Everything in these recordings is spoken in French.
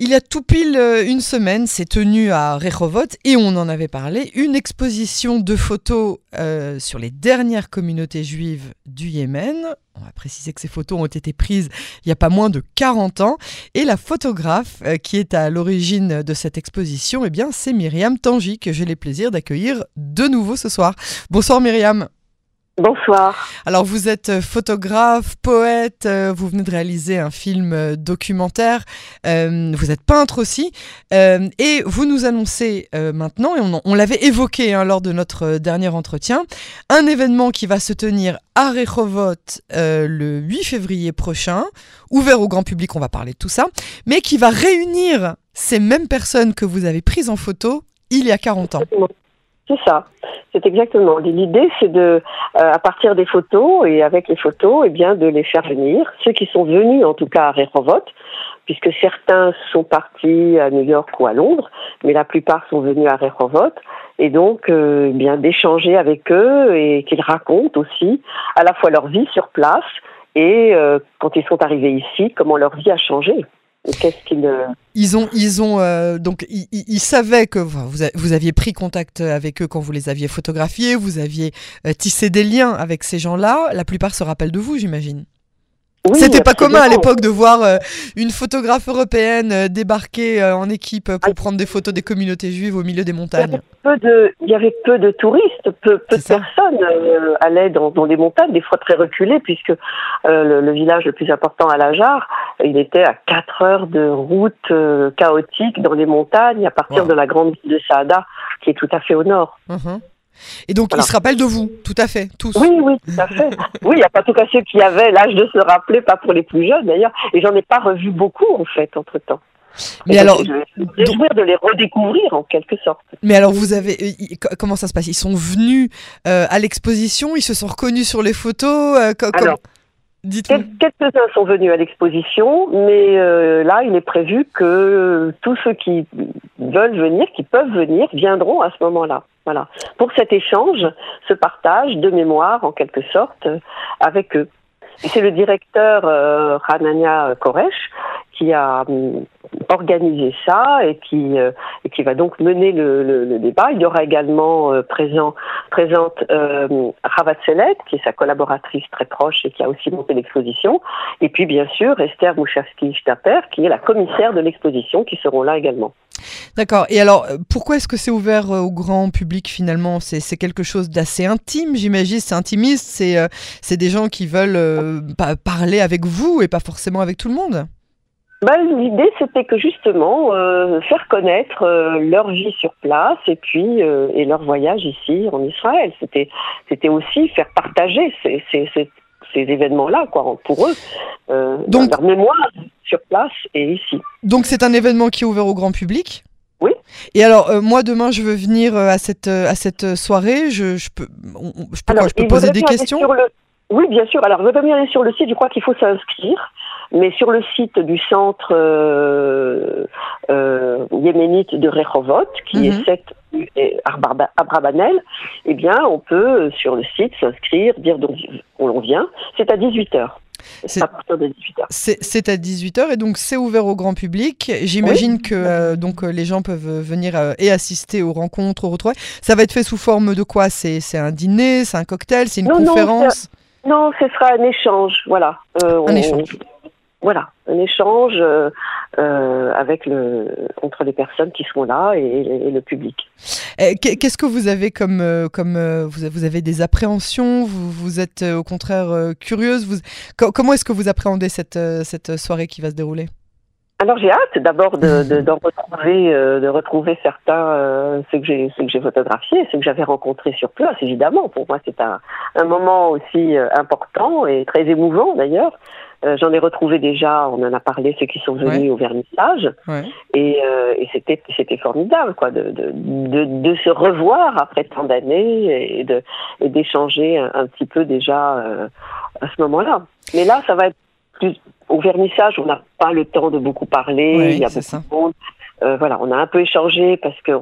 Il y a tout pile euh, une semaine, s'est tenue à Rehovot, et on en avait parlé, une exposition de photos euh, sur les dernières communautés juives du Yémen. On va préciser que ces photos ont été prises il n'y a pas moins de 40 ans. Et la photographe euh, qui est à l'origine de cette exposition, eh bien, c'est Myriam Tangi, que j'ai le plaisir d'accueillir de nouveau ce soir. Bonsoir Myriam. Bonsoir. Alors vous êtes photographe, poète, euh, vous venez de réaliser un film euh, documentaire, euh, vous êtes peintre aussi, et vous nous annoncez maintenant, et on, l'avait évoqué hein, lors de notre dernier entretien, un événement qui va se tenir à Rehovot le 8 février prochain, ouvert au grand public, on va parler de tout ça, mais qui va réunir ces mêmes personnes que vous avez prises en photo il y a 40 ans. C'est ça. C'est exactement. L'idée, c'est de, euh, à partir des photos et avec les photos, eh bien, de les faire venir. Ceux qui sont venus, en tout cas, à Rehovot, puisque certains sont partis à New York ou à Londres, mais la plupart sont venus à Rehovot, et donc, euh, eh bien, d'échanger avec eux et qu'ils racontent aussi à la fois leur vie sur place et euh, quand ils sont arrivés ici, comment leur vie a changé. Qu'est-ce qu'ils ils ont, ils euh, donc ils, savaient que vous, vous, aviez pris contact avec eux quand vous les aviez photographiés, vous aviez euh, tissé des liens avec ces gens-là. La plupart se rappellent de vous, j'imagine. C'était pas commun à l'époque de voir euh, une photographe européenne euh, débarquer euh, en équipe pour ah. prendre des photos des communautés juives au milieu des montagnes. Il y avait peu de, il y avait peu de touristes, peu, peu de personnes allaient dans, dans, les montagnes, des fois très reculées, puisque le, village le plus important à Lajar, il était à 4 heures de route chaotique dans les montagnes à partir de la grande ville de Saada, qui est tout à fait au nord. Uh-huh. Et donc, ils se rappellent de vous, tout à fait, tous. Oui, oui, tout à fait. oui, il n'y a pas tout à ceux qui avaient l'âge de se rappeler, pas pour les plus jeunes d'ailleurs. Et j'en ai pas revu beaucoup, en fait, entre-temps. Mais alors, je vais de les redécouvrir en quelque sorte. Mais alors, vous avez euh, comment ça se passe? Ils sont venus euh, à l'exposition, ils se sont reconnus sur les photos. Euh, alors, Quelques-uns sont venus à l'exposition, mais là, il est prévu que tous ceux qui veulent venir, qui peuvent venir, viendront à ce moment-là. Voilà. Pour cet échange, ce partage de mémoire, en quelque sorte, avec eux. C'est le directeur euh, Ranania Koresh qui a hum, organisé ça et qui euh, et qui va donc mener le, débat. Il y aura également euh, présent présente euh, Ravat Selet, qui est sa collaboratrice très proche et qui a aussi monté l'exposition. Et puis bien sûr Esther mouchavski staper qui est la commissaire de l'exposition, qui seront là également. D'accord. Et alors, pourquoi est-ce que c'est ouvert au grand public finalement? C'est quelque chose d'assez intime, j'imagine. C'est intimiste. C'est c'est des gens qui veulent parler avec vous et pas forcément avec tout le monde? Bah, L'idée, c'était que justement, euh, faire connaître euh, leur vie sur place et puis euh, et leur voyage ici en Israël. C'était, c'était aussi faire partager ces événements-là, quoi, pour eux, Donc, leur mémoire sur place et ici. Donc, c'est un événement qui est ouvert au grand public? Oui. Et alors, moi, demain, je veux venir à cette à cette soirée. Je, je peux, je peux, je peux poser des questions? Oui, bien sûr. Alors, je veux bien aller sur le site. Je crois qu'il faut s'inscrire. Mais sur le site du centre euh, euh, yéménite de Rehovot, qui est 7 mhm. Abrabanel, eh bien, on peut, sur le site, s'inscrire, dire d'où on vient. C'est à 18h. C'est à partir de 18h. C'est à 18h et donc c'est ouvert au grand public. J'imagine que euh, donc les gens peuvent venir et assister aux rencontres, aux retrouvailles. Ça va être fait sous forme de quoi? C'est un dîner, c'est un cocktail, c'est une conférence? non, ce sera un échange, voilà. un échange voilà, un échange euh, euh, avec le entre les personnes qui sont là et, le public. Eh, qu'est-ce que vous avez comme euh, comme vous, avez des appréhensions? Vous vous êtes au contraire curieuse? Vous comment est-ce que vous appréhendez cette cette soirée qui va se dérouler? Alors j'ai hâte d'abord de, de, retrouver, de retrouver certains ceux que j'ai ceux que j'ai photographiés, ceux que j'avais rencontrés sur place. Évidemment, pour moi c'est un, un moment aussi important et très émouvant d'ailleurs. Euh, j'en ai retrouvé déjà, on en a parlé, ceux qui sont venus au vernissage, et, euh, et c'était c'était formidable, quoi, de, de, de, de, se revoir après tant d'années et de et d'échanger un, petit peu déjà euh, à ce moment-là. Mais là, ça va être plus au vernissage, on n'a pas le temps de beaucoup parler, il y a beaucoup de monde. Euh, voilà, on a un peu échangé parce que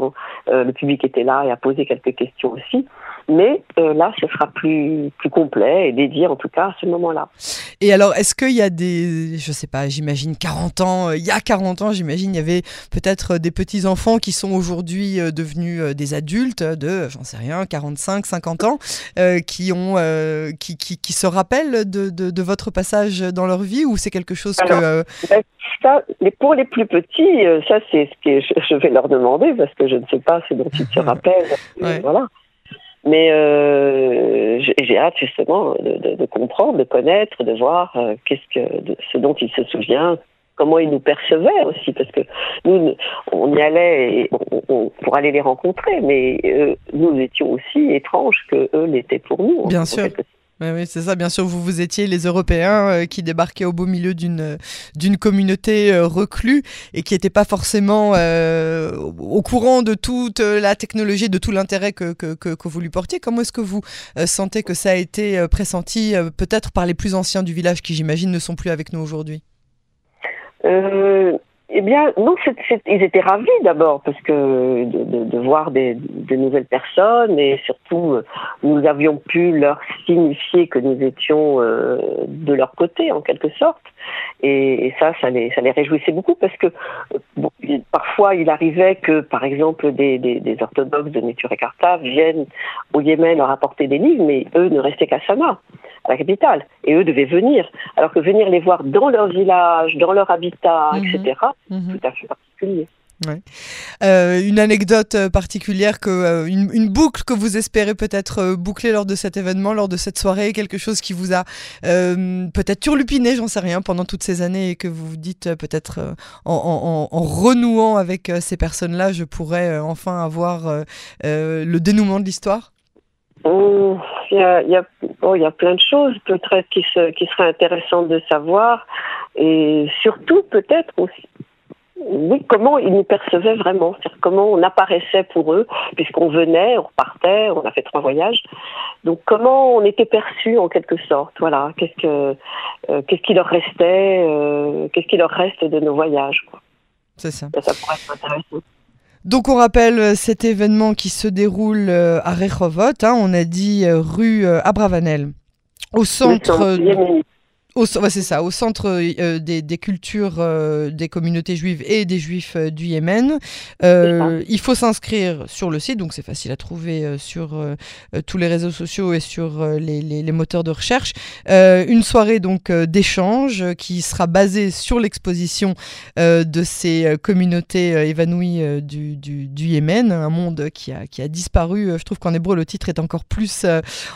le public était là et a posé quelques questions aussi. Mais là, ce sera plus, plus complet et dédié en tout cas à ce moment-là. Et alors, est-ce qu'il y a des, je sais pas, j'imagine 40 ans, il y a 40 ans, j'imagine, il y avait peut-être des petits-enfants qui sont aujourd'hui devenus des adultes de, j'en sais rien, 45, 50 ans, qui, ont, qui, qui, qui, se rappellent de, de, de, votre passage dans leur vie ou c'est quelque chose que... Ben, ça, pour les plus petits, ça c'est ce que je, vais leur demander parce que je ne sais pas ce dont ils se rappellent. Voilà. Mais euh, j'ai hâte justement de, de, comprendre, de connaître, de voir euh, qu'est-ce que ce dont il se souvient, comment il nous percevait aussi, parce que nous, on y allait pour aller les rencontrer, mais euh, nous étions aussi étranges que eux l'étaient pour nous. Bien sûr. Oui, c'est ça, bien sûr, vous vous étiez les Européens euh, qui débarquaient au beau milieu d'une d'une communauté euh, reclue et qui n'étaient pas forcément euh, au courant de toute la technologie, de tout l'intérêt que, que, que, vous lui portiez. Comment est-ce que vous sentez que ça a été pressenti peut-être par les plus anciens du village qui, j'imagine, ne sont plus avec nous aujourd'hui? Eh bien, non, ils étaient ravis d'abord parce que de, voir des, nouvelles personnes et surtout euh, nous avions pu leur signifier que nous étions euh, de leur côté en quelque sorte. Et, ça, ça les, ça les réjouissait beaucoup parce que parfois il arrivait que, par exemple, des, des, orthodoxes de Nature et Carta viennent au Yémen leur apporter des livres, mais eux ne restaient qu'à Sanaa à la capitale. Et eux devaient venir. Alors que venir les voir dans leur village, dans leur habitat, mhm. etc., mhm. tout à fait particulier. Euh, une anecdote euh, particulière, que, euh, une, boucle que vous espérez peut-être boucler lors de cet événement, lors de cette soirée, quelque chose qui vous a peut-être turlupiné, j'en sais rien, pendant toutes ces années et que vous vous dites peut-être en, renouant avec ces personnes-là, je pourrais enfin avoir le dénouement de l'histoire? Oh, il y, a, il, y a, oh, il y a plein de choses peut-être qui, se, qui seraient intéressantes de savoir et surtout peut-être aussi oui, comment ils nous percevaient vraiment, c'est-à-dire comment on apparaissait pour eux, puisqu'on venait, on repartait, on a fait trois voyages. Donc comment on était perçu en quelque sorte, voilà, qu'est-ce que euh, qu'est-ce qui leur restait, euh, qu'est-ce qui leur reste de nos voyages. C'est ça. ça. pourrait être intéressant. Donc on rappelle euh, cet événement qui se déroule à Rehovot, hein, on a dit rue Abravanel, au centre c'est ça, au centre euh, des, cultures euh, des communautés juives et des juifs euh, du Yémen. il faut s'inscrire sur le site, donc c'est facile à trouver sur tous les réseaux sociaux et sur les, moteurs de recherche. une soirée donc d'échange qui sera basée sur l'exposition de ces communautés évanouies du, du, Yémen, un monde qui a, qui a disparu. Je trouve qu'en hébreu le titre est encore plus,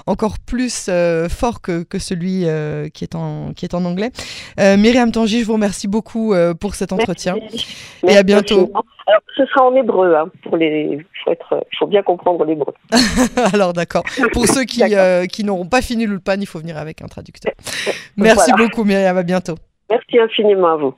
encore plus fort que, que celui qui est en qui est en anglais. Euh, Myriam Tangi, je vous remercie beaucoup euh, pour cet entretien. Et à bientôt. Alors, ce sera en hébreu. Hein, pour les... Il faut, bien comprendre l'hébreu. Alors, d'accord. Pour ceux qui, euh, qui n'auront pas fini l'ulpan, il faut venir avec un traducteur. Merci beaucoup, Myriam. À bientôt. Merci infiniment à vous.